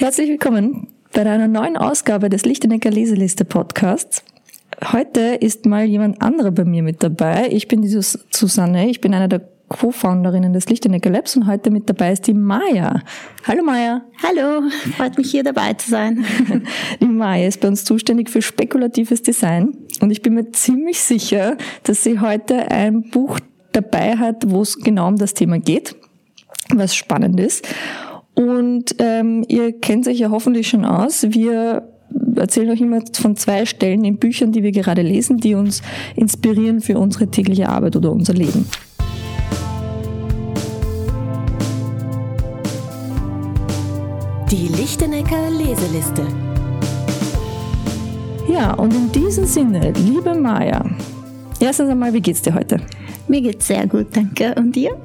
Herzlich willkommen bei einer neuen Ausgabe des Lichtenecker Leseliste Podcasts. Heute ist mal jemand anderer bei mir mit dabei. Ich bin die Susanne, ich bin eine der Co-Founderinnen des Lichtenecker Labs und heute mit dabei ist die Maya. Hallo Maya. Hallo, freut mich hier dabei zu sein. Die Maya ist bei uns zuständig für spekulatives Design und ich bin mir ziemlich sicher, dass sie heute ein Buch dabei hat, wo es genau um das Thema geht, was spannend ist. Und ähm, ihr kennt euch ja hoffentlich schon aus. Wir erzählen euch immer von zwei Stellen in Büchern, die wir gerade lesen, die uns inspirieren für unsere tägliche Arbeit oder unser Leben. Die Lichtenecker Leseliste. Ja, und in diesem Sinne, liebe Maja, erstens einmal, wie geht's dir heute? Mir geht's sehr gut, danke. Und dir?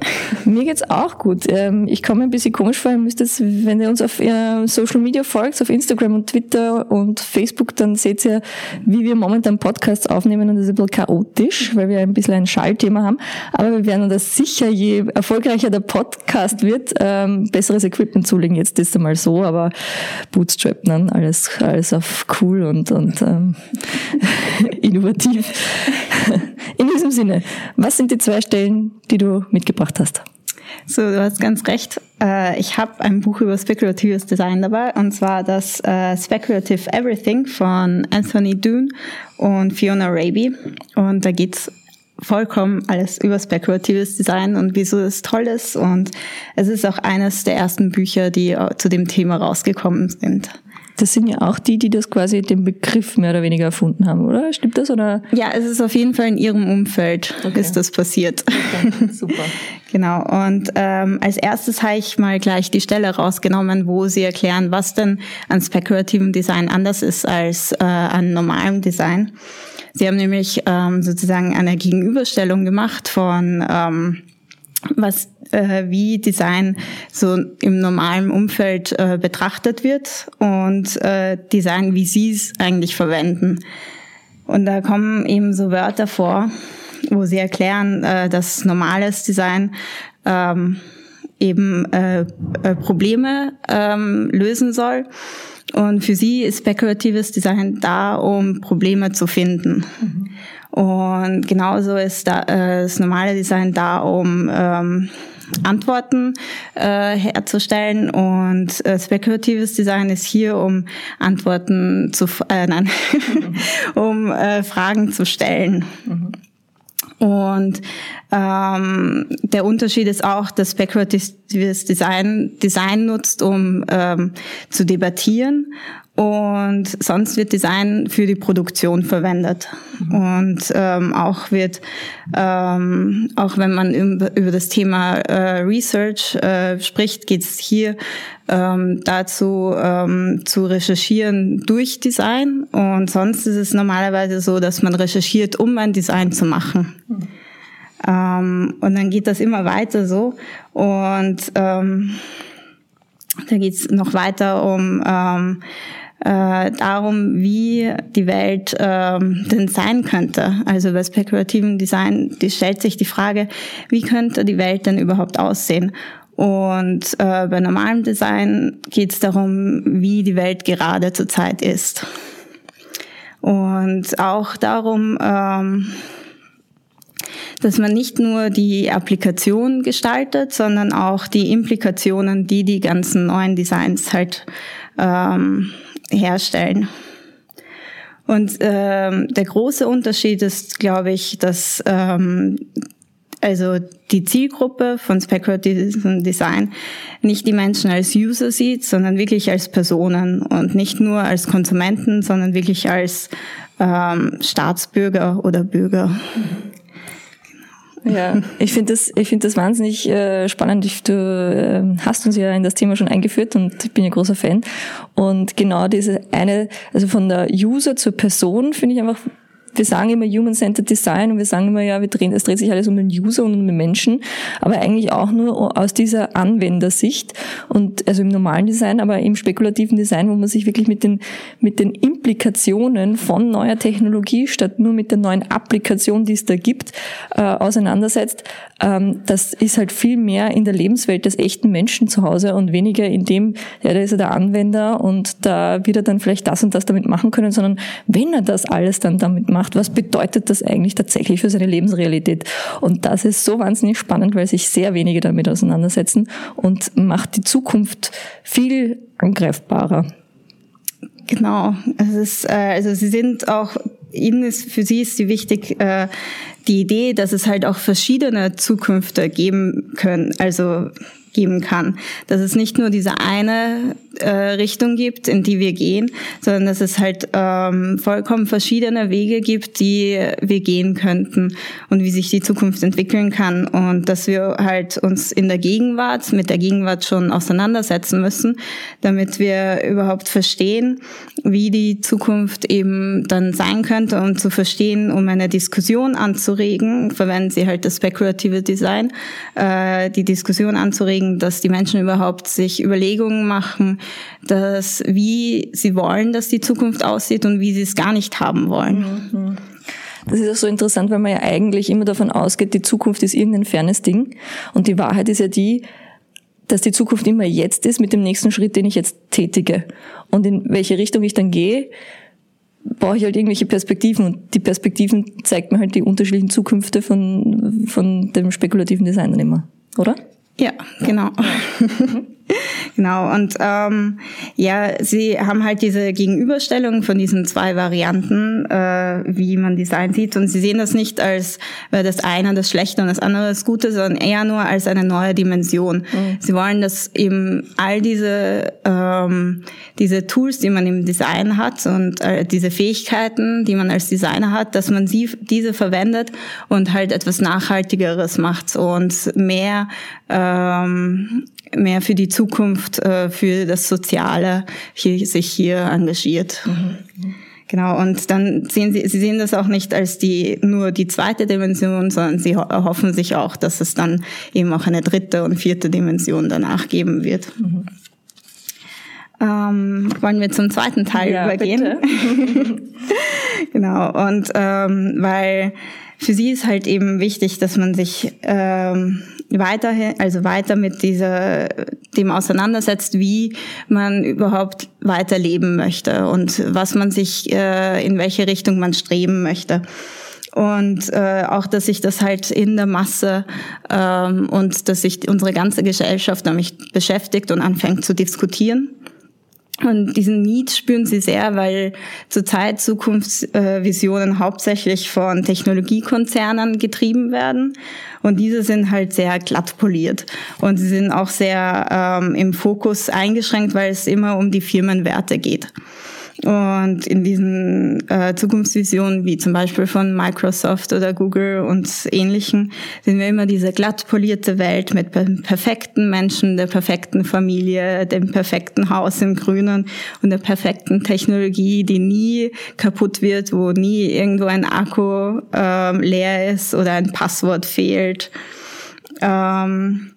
Mir geht's auch gut. Ähm, ich komme ein bisschen komisch vor. Ihr müsst es, wenn ihr uns auf äh, Social Media folgt, auf Instagram und Twitter und Facebook, dann seht ihr, wie wir momentan Podcasts aufnehmen und das ist ein bisschen chaotisch, weil wir ein bisschen ein Schallthema haben. Aber wir werden das sicher, je erfolgreicher der Podcast wird, ähm, besseres Equipment zulegen. Jetzt ist einmal so, aber Bootstrap, ne? alles, alles auf cool und, und ähm, innovativ. In diesem Sinne, was sind die zwei Stellen, die du mitgebracht hast? So, du hast ganz recht. Äh, ich habe ein Buch über spekulatives Design dabei, und zwar das äh, Speculative Everything von Anthony Doon und Fiona Raby. Und da geht's vollkommen alles über spekulatives Design und wieso es toll ist. Und es ist auch eines der ersten Bücher, die äh, zu dem Thema rausgekommen sind. Das sind ja auch die, die das quasi den Begriff mehr oder weniger erfunden haben, oder? Stimmt das? Oder? Ja, es ist auf jeden Fall in ihrem Umfeld okay. ist das passiert. Okay, super. genau. Und ähm, als erstes habe ich mal gleich die Stelle rausgenommen, wo sie erklären, was denn an spekulativem Design anders ist als äh, an normalem Design. Sie haben nämlich ähm, sozusagen eine Gegenüberstellung gemacht von ähm, was äh, wie Design so im normalen Umfeld äh, betrachtet wird und äh, Design, wie sie es eigentlich verwenden. Und da kommen eben so Wörter vor, wo sie erklären, äh, dass normales Design ähm, eben äh, äh, Probleme ähm, lösen soll. Und für sie ist spekulatives Design da, um Probleme zu finden. Mhm. Und genauso ist da, äh, das normale Design da, um ähm, Antworten äh, herzustellen und äh, spekulatives Design ist hier, um Antworten zu, äh, nein, um äh, Fragen zu stellen. Mhm. Und ähm, der Unterschied ist auch, dass spekulatives Design Design nutzt, um ähm, zu debattieren und sonst wird Design für die Produktion verwendet. Mhm. Und ähm, auch wird, ähm, auch wenn man über, das Thema äh, Research äh, spricht, geht es hier ähm, dazu ähm, zu recherchieren durch Design. Und sonst ist es normalerweise so, dass man recherchiert, um ein Design zu machen. Mhm. Ähm, und dann geht das immer weiter so. Und ähm, da geht es noch weiter um ähm, äh, darum, wie die Welt ähm, denn sein könnte. Also bei spekulativen Design die stellt sich die Frage, wie könnte die Welt denn überhaupt aussehen? Und äh, bei normalem Design geht es darum, wie die Welt gerade zurzeit ist. Und auch darum, ähm, dass man nicht nur die Applikation gestaltet, sondern auch die Implikationen, die die ganzen neuen Designs halt ähm, herstellen. Und ähm, der große Unterschied ist, glaube ich, dass ähm, also die Zielgruppe von Speculative Design nicht die Menschen als User sieht, sondern wirklich als Personen und nicht nur als Konsumenten, sondern wirklich als ähm, Staatsbürger oder Bürger. Ja, ich finde das, ich finde das wahnsinnig äh, spannend. Ich, du äh, hast uns ja in das Thema schon eingeführt und ich bin ja großer Fan. Und genau diese eine, also von der User zur Person finde ich einfach wir sagen immer Human-Centered Design und wir sagen immer, ja, wir drehen, es dreht sich alles um den User und um den Menschen, aber eigentlich auch nur aus dieser Anwendersicht und also im normalen Design, aber im spekulativen Design, wo man sich wirklich mit den, mit den Implikationen von neuer Technologie statt nur mit der neuen Applikation, die es da gibt, äh, auseinandersetzt. Ähm, das ist halt viel mehr in der Lebenswelt des echten Menschen zu Hause und weniger in dem, ja, da ist er der Anwender und da wird er dann vielleicht das und das damit machen können, sondern wenn er das alles dann damit macht, was bedeutet das eigentlich tatsächlich für seine Lebensrealität? Und das ist so wahnsinnig spannend, weil sich sehr wenige damit auseinandersetzen und macht die Zukunft viel angreifbarer. Genau, es ist, äh, also sie sind auch Ihnen ist, für Sie ist sie wichtig, äh, die Idee, dass es halt auch verschiedene Zukünfte geben können. Also geben kann. Dass es nicht nur diese eine äh, Richtung gibt, in die wir gehen, sondern dass es halt ähm, vollkommen verschiedene Wege gibt, die wir gehen könnten und wie sich die Zukunft entwickeln kann und dass wir halt uns in der Gegenwart mit der Gegenwart schon auseinandersetzen müssen, damit wir überhaupt verstehen, wie die Zukunft eben dann sein könnte und zu verstehen, um eine Diskussion anzuregen, verwenden sie halt das Speculative Design, äh, die Diskussion anzuregen bringen, dass die Menschen überhaupt sich Überlegungen machen, dass wie sie wollen, dass die Zukunft aussieht und wie sie es gar nicht haben wollen. Mhm. Das ist auch so interessant, weil man ja eigentlich immer davon ausgeht, die Zukunft ist irgendein fernes Ding. Und die Wahrheit ist ja die, dass die Zukunft immer jetzt ist mit dem nächsten Schritt, den ich jetzt tätige. Und in welche Richtung ich dann gehe, brauche ich halt irgendwelche Perspektiven. Und die Perspektiven zeigt mir halt die unterschiedlichen Zukünfte von, von dem spekulativen Design dann immer, oder? Ja, genau. genau. Und ähm, ja, sie haben halt diese Gegenüberstellung von diesen zwei Varianten, äh, wie man Design sieht. Und sie sehen das nicht als äh, das eine das Schlechte und das andere das Gute, sondern eher nur als eine neue Dimension. Mhm. Sie wollen, dass eben all diese ähm, diese Tools, die man im Design hat und äh, diese Fähigkeiten, die man als Designer hat, dass man sie diese verwendet und halt etwas Nachhaltigeres macht und mehr ähm, mehr für die Zukunft, äh, für das Soziale hier, sich hier engagiert. Mhm. Genau, und dann sehen Sie, Sie sehen das auch nicht als die, nur die zweite Dimension, sondern Sie hoffen sich auch, dass es dann eben auch eine dritte und vierte Dimension danach geben wird. Mhm. Ähm, wollen wir zum zweiten Teil ja, übergehen? genau, und ähm, weil für sie ist halt eben wichtig, dass man sich ähm, weiterhin, also weiter mit dieser, dem auseinandersetzt, wie man überhaupt weiterleben möchte und was man sich, äh, in welche Richtung man streben möchte und äh, auch, dass sich das halt in der Masse ähm, und dass sich unsere ganze Gesellschaft damit beschäftigt und anfängt zu diskutieren. Und diesen Need spüren sie sehr, weil zurzeit Zukunftsvisionen hauptsächlich von Technologiekonzernen getrieben werden. Und diese sind halt sehr glatt poliert. Und sie sind auch sehr ähm, im Fokus eingeschränkt, weil es immer um die Firmenwerte geht. Und in diesen äh, Zukunftsvisionen, wie zum Beispiel von Microsoft oder Google und ähnlichen, sehen wir immer diese glatt polierte Welt mit perfekten Menschen, der perfekten Familie, dem perfekten Haus im Grünen und der perfekten Technologie, die nie kaputt wird, wo nie irgendwo ein Akku ähm, leer ist oder ein Passwort fehlt. Ähm,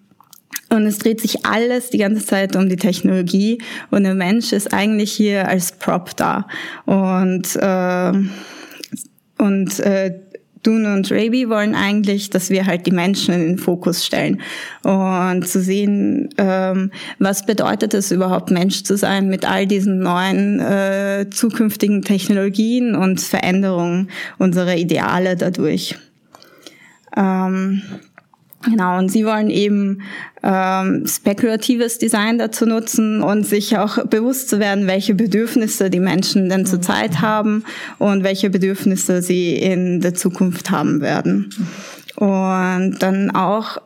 und es dreht sich alles die ganze Zeit um die Technologie und der Mensch ist eigentlich hier als Prop da. Und, äh, und äh, Dune und Raby wollen eigentlich, dass wir halt die Menschen in den Fokus stellen und zu sehen, ähm, was bedeutet es überhaupt, Mensch zu sein mit all diesen neuen äh, zukünftigen Technologien und Veränderungen unserer Ideale dadurch. Ähm, Genau, und sie wollen eben ähm, spekulatives Design dazu nutzen und sich auch bewusst zu werden, welche Bedürfnisse die Menschen denn zurzeit haben und welche Bedürfnisse sie in der Zukunft haben werden. Und dann auch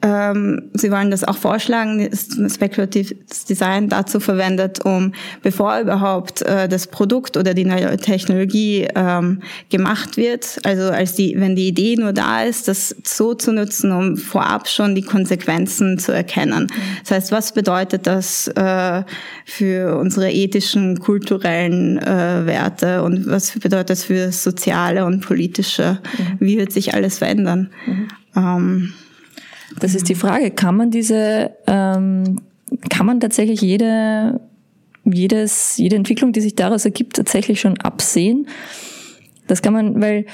ähm, Sie wollen das auch vorschlagen, ist spekulatives Design dazu verwendet, um bevor überhaupt äh, das Produkt oder die neue Technologie ähm, gemacht wird, also als die, wenn die Idee nur da ist, das so zu nutzen, um vorab schon die Konsequenzen zu erkennen. Das heißt, was bedeutet das äh, für unsere ethischen, kulturellen äh, Werte und was bedeutet das für soziale und politische? Mhm. Wie wird sich alles verändern? Mhm. Ähm, das ist die Frage. Kann man diese, ähm, kann man tatsächlich jede, jedes, jede Entwicklung, die sich daraus ergibt, tatsächlich schon absehen? Das kann man, weil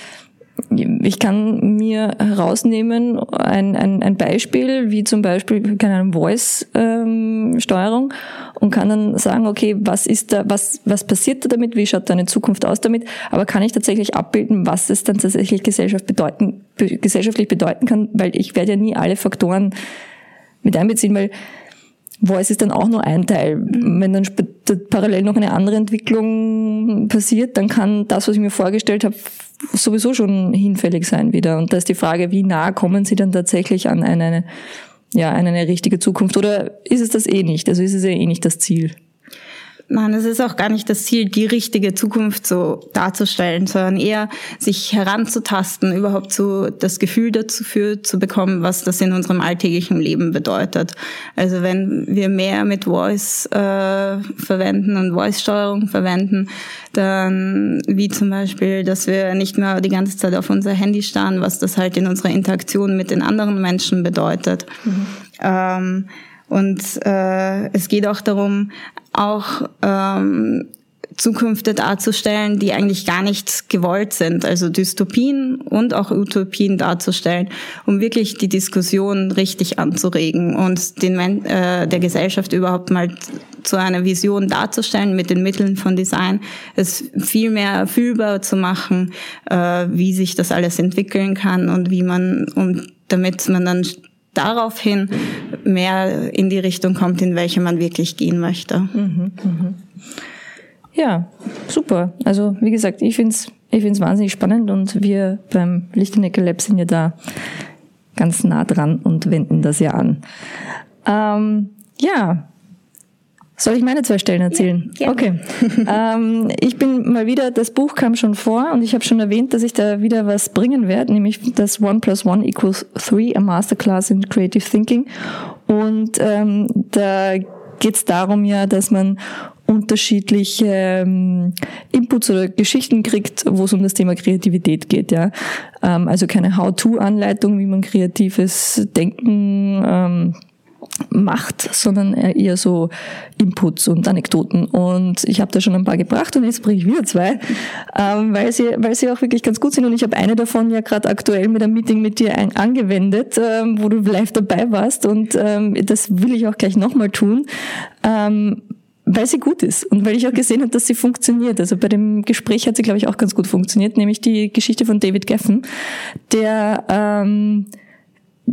ich kann mir herausnehmen, ein, ein, ein Beispiel, wie zum Beispiel, keine Ahnung, Voice-Steuerung ähm, und kann dann sagen, okay, was ist da, was, was passiert da damit, wie schaut deine Zukunft aus damit, aber kann ich tatsächlich abbilden, was es dann tatsächlich Gesellschaft bedeuten, gesellschaftlich bedeuten kann, weil ich werde ja nie alle Faktoren mit einbeziehen, weil Voice ist dann auch nur ein Teil. Wenn dann parallel noch eine andere Entwicklung passiert, dann kann das, was ich mir vorgestellt habe, sowieso schon hinfällig sein wieder. Und da ist die Frage, wie nah kommen Sie dann tatsächlich an eine, ja, an eine richtige Zukunft? Oder ist es das eh nicht? Also ist es ja eh nicht das Ziel? Nein, es ist auch gar nicht das Ziel, die richtige Zukunft so darzustellen, sondern eher sich heranzutasten, überhaupt so das Gefühl dafür zu bekommen, was das in unserem alltäglichen Leben bedeutet. Also wenn wir mehr mit Voice äh, verwenden und Voice-Steuerung verwenden, dann wie zum Beispiel, dass wir nicht mehr die ganze Zeit auf unser Handy starren, was das halt in unserer Interaktion mit den anderen Menschen bedeutet. Mhm. Ähm, und äh, es geht auch darum, auch ähm, Zukünfte darzustellen, die eigentlich gar nicht gewollt sind, also Dystopien und auch Utopien darzustellen, um wirklich die Diskussion richtig anzuregen und den äh, der Gesellschaft überhaupt mal zu einer Vision darzustellen mit den Mitteln von Design, es viel mehr fühlbar zu machen, äh, wie sich das alles entwickeln kann und wie man, um, damit man dann daraufhin mehr in die Richtung kommt, in welche man wirklich gehen möchte. Mhm, mhm. Ja, super. Also wie gesagt, ich finde es ich find's wahnsinnig spannend und wir beim Lichtenecker Lab sind ja da ganz nah dran und wenden das ja an. Ähm, ja, soll ich meine zwei Stellen erzählen? Ja, okay. ähm, ich bin mal wieder, das Buch kam schon vor und ich habe schon erwähnt, dass ich da wieder was bringen werde, nämlich das One plus One equals Three, a Masterclass in Creative Thinking. Und ähm, da geht es darum ja, dass man unterschiedliche ähm, Inputs oder Geschichten kriegt, wo es um das Thema Kreativität geht. Ja, ähm, also keine How-to-Anleitung, wie man kreatives Denken ähm, macht, sondern eher so Inputs und Anekdoten. Und ich habe da schon ein paar gebracht und jetzt bringe ich wieder zwei, ähm, weil, sie, weil sie auch wirklich ganz gut sind. Und ich habe eine davon ja gerade aktuell mit einem Meeting mit dir ein, angewendet, ähm, wo du live dabei warst. Und ähm, das will ich auch gleich nochmal tun. Ähm, weil sie gut ist und weil ich auch gesehen habe, dass sie funktioniert. Also bei dem Gespräch hat sie, glaube ich, auch ganz gut funktioniert, nämlich die Geschichte von David Geffen, der ähm,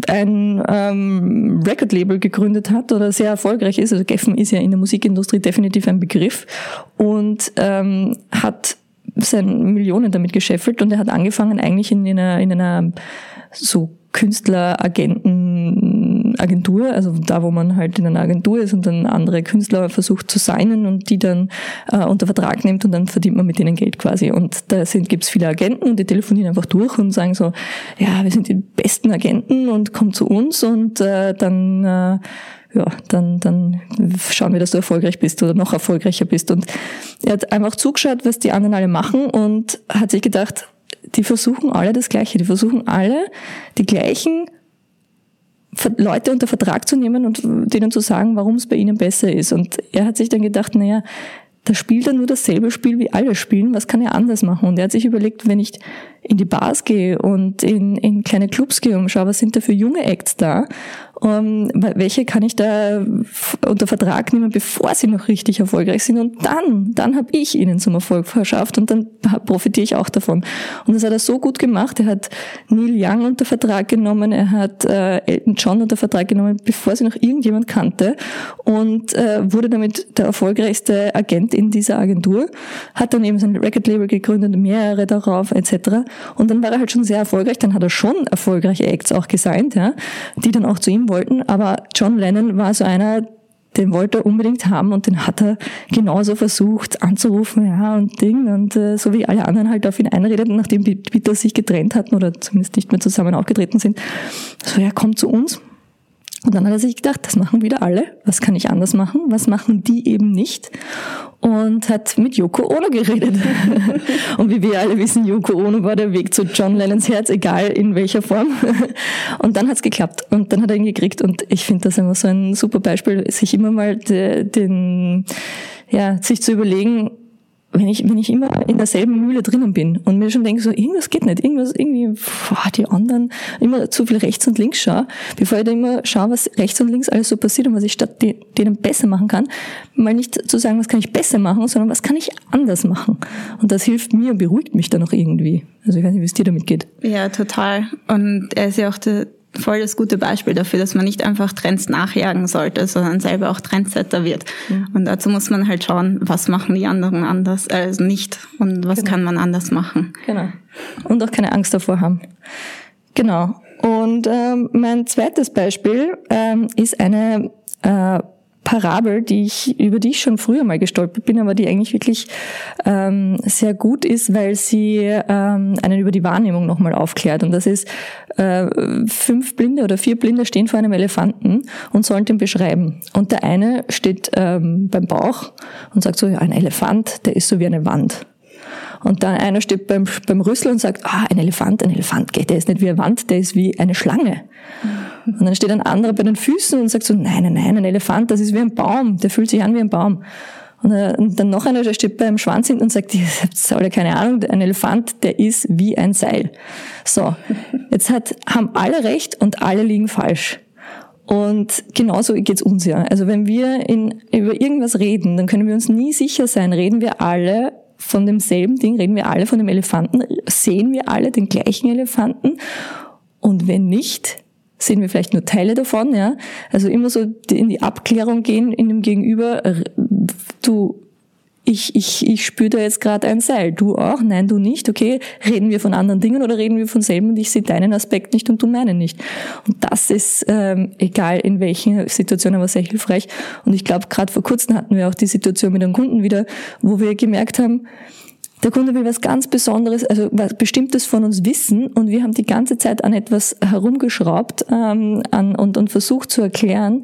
ein ähm, Record-Label gegründet hat oder sehr erfolgreich ist. Also Geffen ist ja in der Musikindustrie definitiv ein Begriff und ähm, hat seine Millionen damit gescheffelt und er hat angefangen eigentlich in einer, in einer so Künstler-Agenten-Agentur, also da, wo man halt in einer Agentur ist und dann andere Künstler versucht zu signen und die dann äh, unter Vertrag nimmt und dann verdient man mit denen Geld quasi. Und da sind gibt's viele Agenten und die telefonieren einfach durch und sagen so, ja, wir sind die besten Agenten und komm zu uns und äh, dann äh, ja, dann, dann schauen wir, dass du erfolgreich bist oder noch erfolgreicher bist. Und er hat einfach zugeschaut, was die anderen alle machen und hat sich gedacht, die versuchen alle das Gleiche. Die versuchen alle die gleichen Leute unter Vertrag zu nehmen und denen zu sagen, warum es bei ihnen besser ist. Und er hat sich dann gedacht, naja, da spielt er nur dasselbe Spiel wie alle spielen, was kann er anders machen? Und er hat sich überlegt, wenn ich in die Bars gehe und in, in kleine Clubs gehe und schaue, was sind da für junge Acts da um, welche kann ich da unter Vertrag nehmen, bevor sie noch richtig erfolgreich sind und dann, dann habe ich ihnen zum Erfolg verschafft und dann profitiere ich auch davon. Und das hat er so gut gemacht. Er hat Neil Young unter Vertrag genommen, er hat äh, Elton John unter Vertrag genommen, bevor sie noch irgendjemand kannte und äh, wurde damit der erfolgreichste Agent Talent in dieser Agentur, hat dann eben sein Record-Label gegründet, mehrere darauf etc. Und dann war er halt schon sehr erfolgreich, dann hat er schon erfolgreiche Acts auch gesigned, ja, die dann auch zu ihm wollten, aber John Lennon war so einer, den wollte er unbedingt haben und den hat er genauso versucht anzurufen, ja, und Ding, und äh, so wie alle anderen halt auf ihn einredeten, nachdem die Beatles sich getrennt hatten oder zumindest nicht mehr zusammen aufgetreten sind. So, ja, komm zu uns. Und dann hat er sich gedacht, das machen wieder alle. Was kann ich anders machen? Was machen die eben nicht? Und hat mit Yoko Ono geredet. und wie wir alle wissen, Yoko Ono war der Weg zu John Lennons Herz, egal in welcher Form. und dann hat's geklappt. Und dann hat er ihn gekriegt. Und ich finde das immer so ein super Beispiel, sich immer mal den, ja, sich zu überlegen, wenn ich, wenn ich immer in derselben Mühle drinnen bin und mir schon denke, so, irgendwas geht nicht, irgendwas, irgendwie, boah, die anderen, immer zu viel rechts und links schaue, bevor ich da immer schaue, was rechts und links alles so passiert und was ich statt denen besser machen kann, mal nicht zu sagen, was kann ich besser machen, sondern was kann ich anders machen. Und das hilft mir, beruhigt mich dann auch irgendwie. Also ich weiß nicht, wie es dir damit geht. Ja, total. Und er ist ja auch der, voll das gute Beispiel dafür, dass man nicht einfach Trends nachjagen sollte, sondern selber auch Trendsetter wird. Mhm. Und dazu muss man halt schauen, was machen die anderen anders, also nicht und was genau. kann man anders machen. Genau. Und auch keine Angst davor haben. Genau. Und ähm, mein zweites Beispiel ähm, ist eine äh, Parabel, die ich, über die ich schon früher mal gestolpert bin, aber die eigentlich wirklich ähm, sehr gut ist, weil sie ähm, einen über die Wahrnehmung nochmal aufklärt. Und das ist, äh, fünf Blinde oder vier Blinde stehen vor einem Elefanten und sollen den beschreiben. Und der eine steht ähm, beim Bauch und sagt so, ja, ein Elefant, der ist so wie eine Wand. Und dann einer steht beim, beim Rüssel und sagt, ah, ein Elefant, ein Elefant, der ist nicht wie eine Wand, der ist wie eine Schlange. Und dann steht ein anderer bei den Füßen und sagt so, nein, nein, nein, ein Elefant, das ist wie ein Baum, der fühlt sich an wie ein Baum. Und äh, dann noch einer, der steht beim Schwanz hinten und sagt, ihr habt alle keine Ahnung, ein Elefant, der ist wie ein Seil. So, jetzt hat, haben alle recht und alle liegen falsch. Und genauso geht's uns ja. Also wenn wir in, über irgendwas reden, dann können wir uns nie sicher sein, reden wir alle von demselben Ding, reden wir alle von dem Elefanten, sehen wir alle den gleichen Elefanten und wenn nicht, sehen wir vielleicht nur Teile davon, ja. Also immer so in die Abklärung gehen in dem Gegenüber, du, ich, ich, ich spüre da jetzt gerade ein Seil, du auch, nein, du nicht, okay, reden wir von anderen Dingen oder reden wir von selben und ich sehe deinen Aspekt nicht und du meinen nicht. Und das ist, ähm, egal in welchen Situationen, aber sehr hilfreich. Und ich glaube, gerade vor kurzem hatten wir auch die Situation mit einem Kunden wieder, wo wir gemerkt haben, der Kunde will was ganz Besonderes, also was Bestimmtes von uns wissen und wir haben die ganze Zeit an etwas herumgeschraubt ähm, an, und, und versucht zu erklären,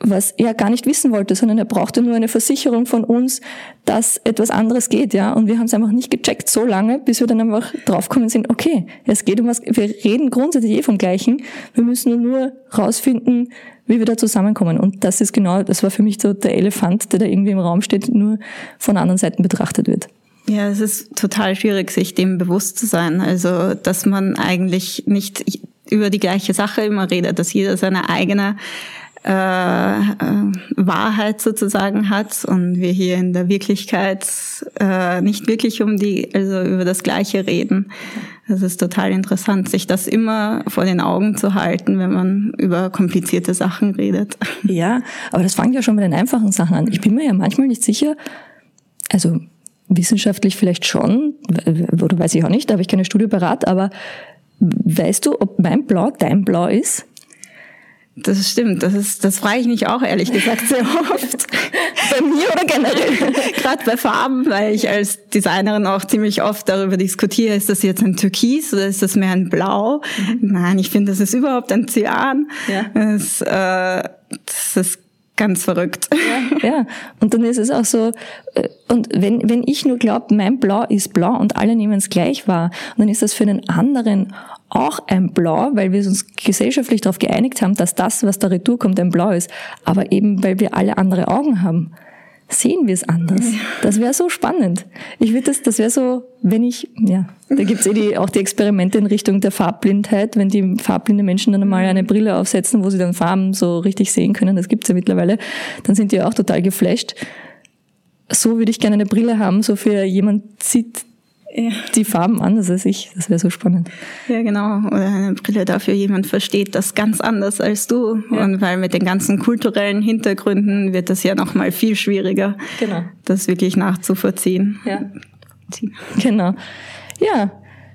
was er gar nicht wissen wollte, sondern er brauchte nur eine Versicherung von uns, dass etwas anderes geht, ja. Und wir haben es einfach nicht gecheckt so lange, bis wir dann einfach draufkommen sind, okay, es geht um was, wir reden grundsätzlich eh vom Gleichen, wir müssen nur rausfinden, wie wir da zusammenkommen. Und das ist genau, das war für mich so der Elefant, der da irgendwie im Raum steht, nur von anderen Seiten betrachtet wird. Ja, es ist total schwierig, sich dem bewusst zu sein. Also, dass man eigentlich nicht über die gleiche Sache immer redet, dass jeder seine eigene äh, äh, Wahrheit sozusagen hat und wir hier in der Wirklichkeit äh, nicht wirklich um die, also über das Gleiche reden. Das ist total interessant, sich das immer vor den Augen zu halten, wenn man über komplizierte Sachen redet. Ja, aber das fängt ja schon mit den einfachen Sachen an. Ich bin mir ja manchmal nicht sicher, also wissenschaftlich vielleicht schon, oder weiß ich auch nicht, da habe ich keine Studie parat, aber weißt du, ob mein Blau dein Blau ist? Das stimmt, das ist, das frage ich mich auch ehrlich gesagt sehr oft. bei mir oder generell? Gerade bei Farben, weil ich als Designerin auch ziemlich oft darüber diskutiere, ist das jetzt ein Türkis oder ist das mehr ein Blau? Mhm. Nein, ich finde, das ist überhaupt ein Cyan. Ja. Das, äh, das ist ganz verrückt. Ja, ja. Und dann ist es auch so, äh, und wenn, wenn ich nur glaube, mein Blau ist blau und alle nehmen es gleich wahr, dann ist das für einen anderen auch ein Blau, weil wir uns gesellschaftlich darauf geeinigt haben, dass das, was da retour kommt, ein Blau ist. Aber eben, weil wir alle andere Augen haben sehen wir es anders. Das wäre so spannend. Ich würde das, das wäre so, wenn ich, ja, da gibt's eh die, auch die Experimente in Richtung der Farbblindheit, wenn die farbblinde Menschen dann einmal eine Brille aufsetzen, wo sie dann Farben so richtig sehen können, das gibt's ja mittlerweile, dann sind die auch total geflasht. So würde ich gerne eine Brille haben, so für jemand sieht ja. die Farben anders als ich. Das wäre so spannend. Ja, genau. Oder eine Brille dafür, jemand versteht das ganz anders als du. Ja. Und weil mit den ganzen kulturellen Hintergründen wird das ja nochmal viel schwieriger, genau. das wirklich nachzuvollziehen. Ja. Genau. Ja,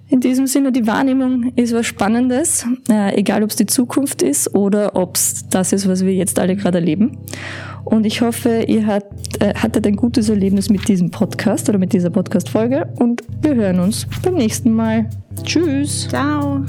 in diesem Sinne, die Wahrnehmung ist was Spannendes, äh, egal ob es die Zukunft ist oder ob es das ist, was wir jetzt alle gerade erleben. Und ich hoffe, ihr hat, äh, hattet ein gutes Erlebnis mit diesem Podcast oder mit dieser Podcast-Folge und wir hören uns beim nächsten Mal. Tschüss. Ciao.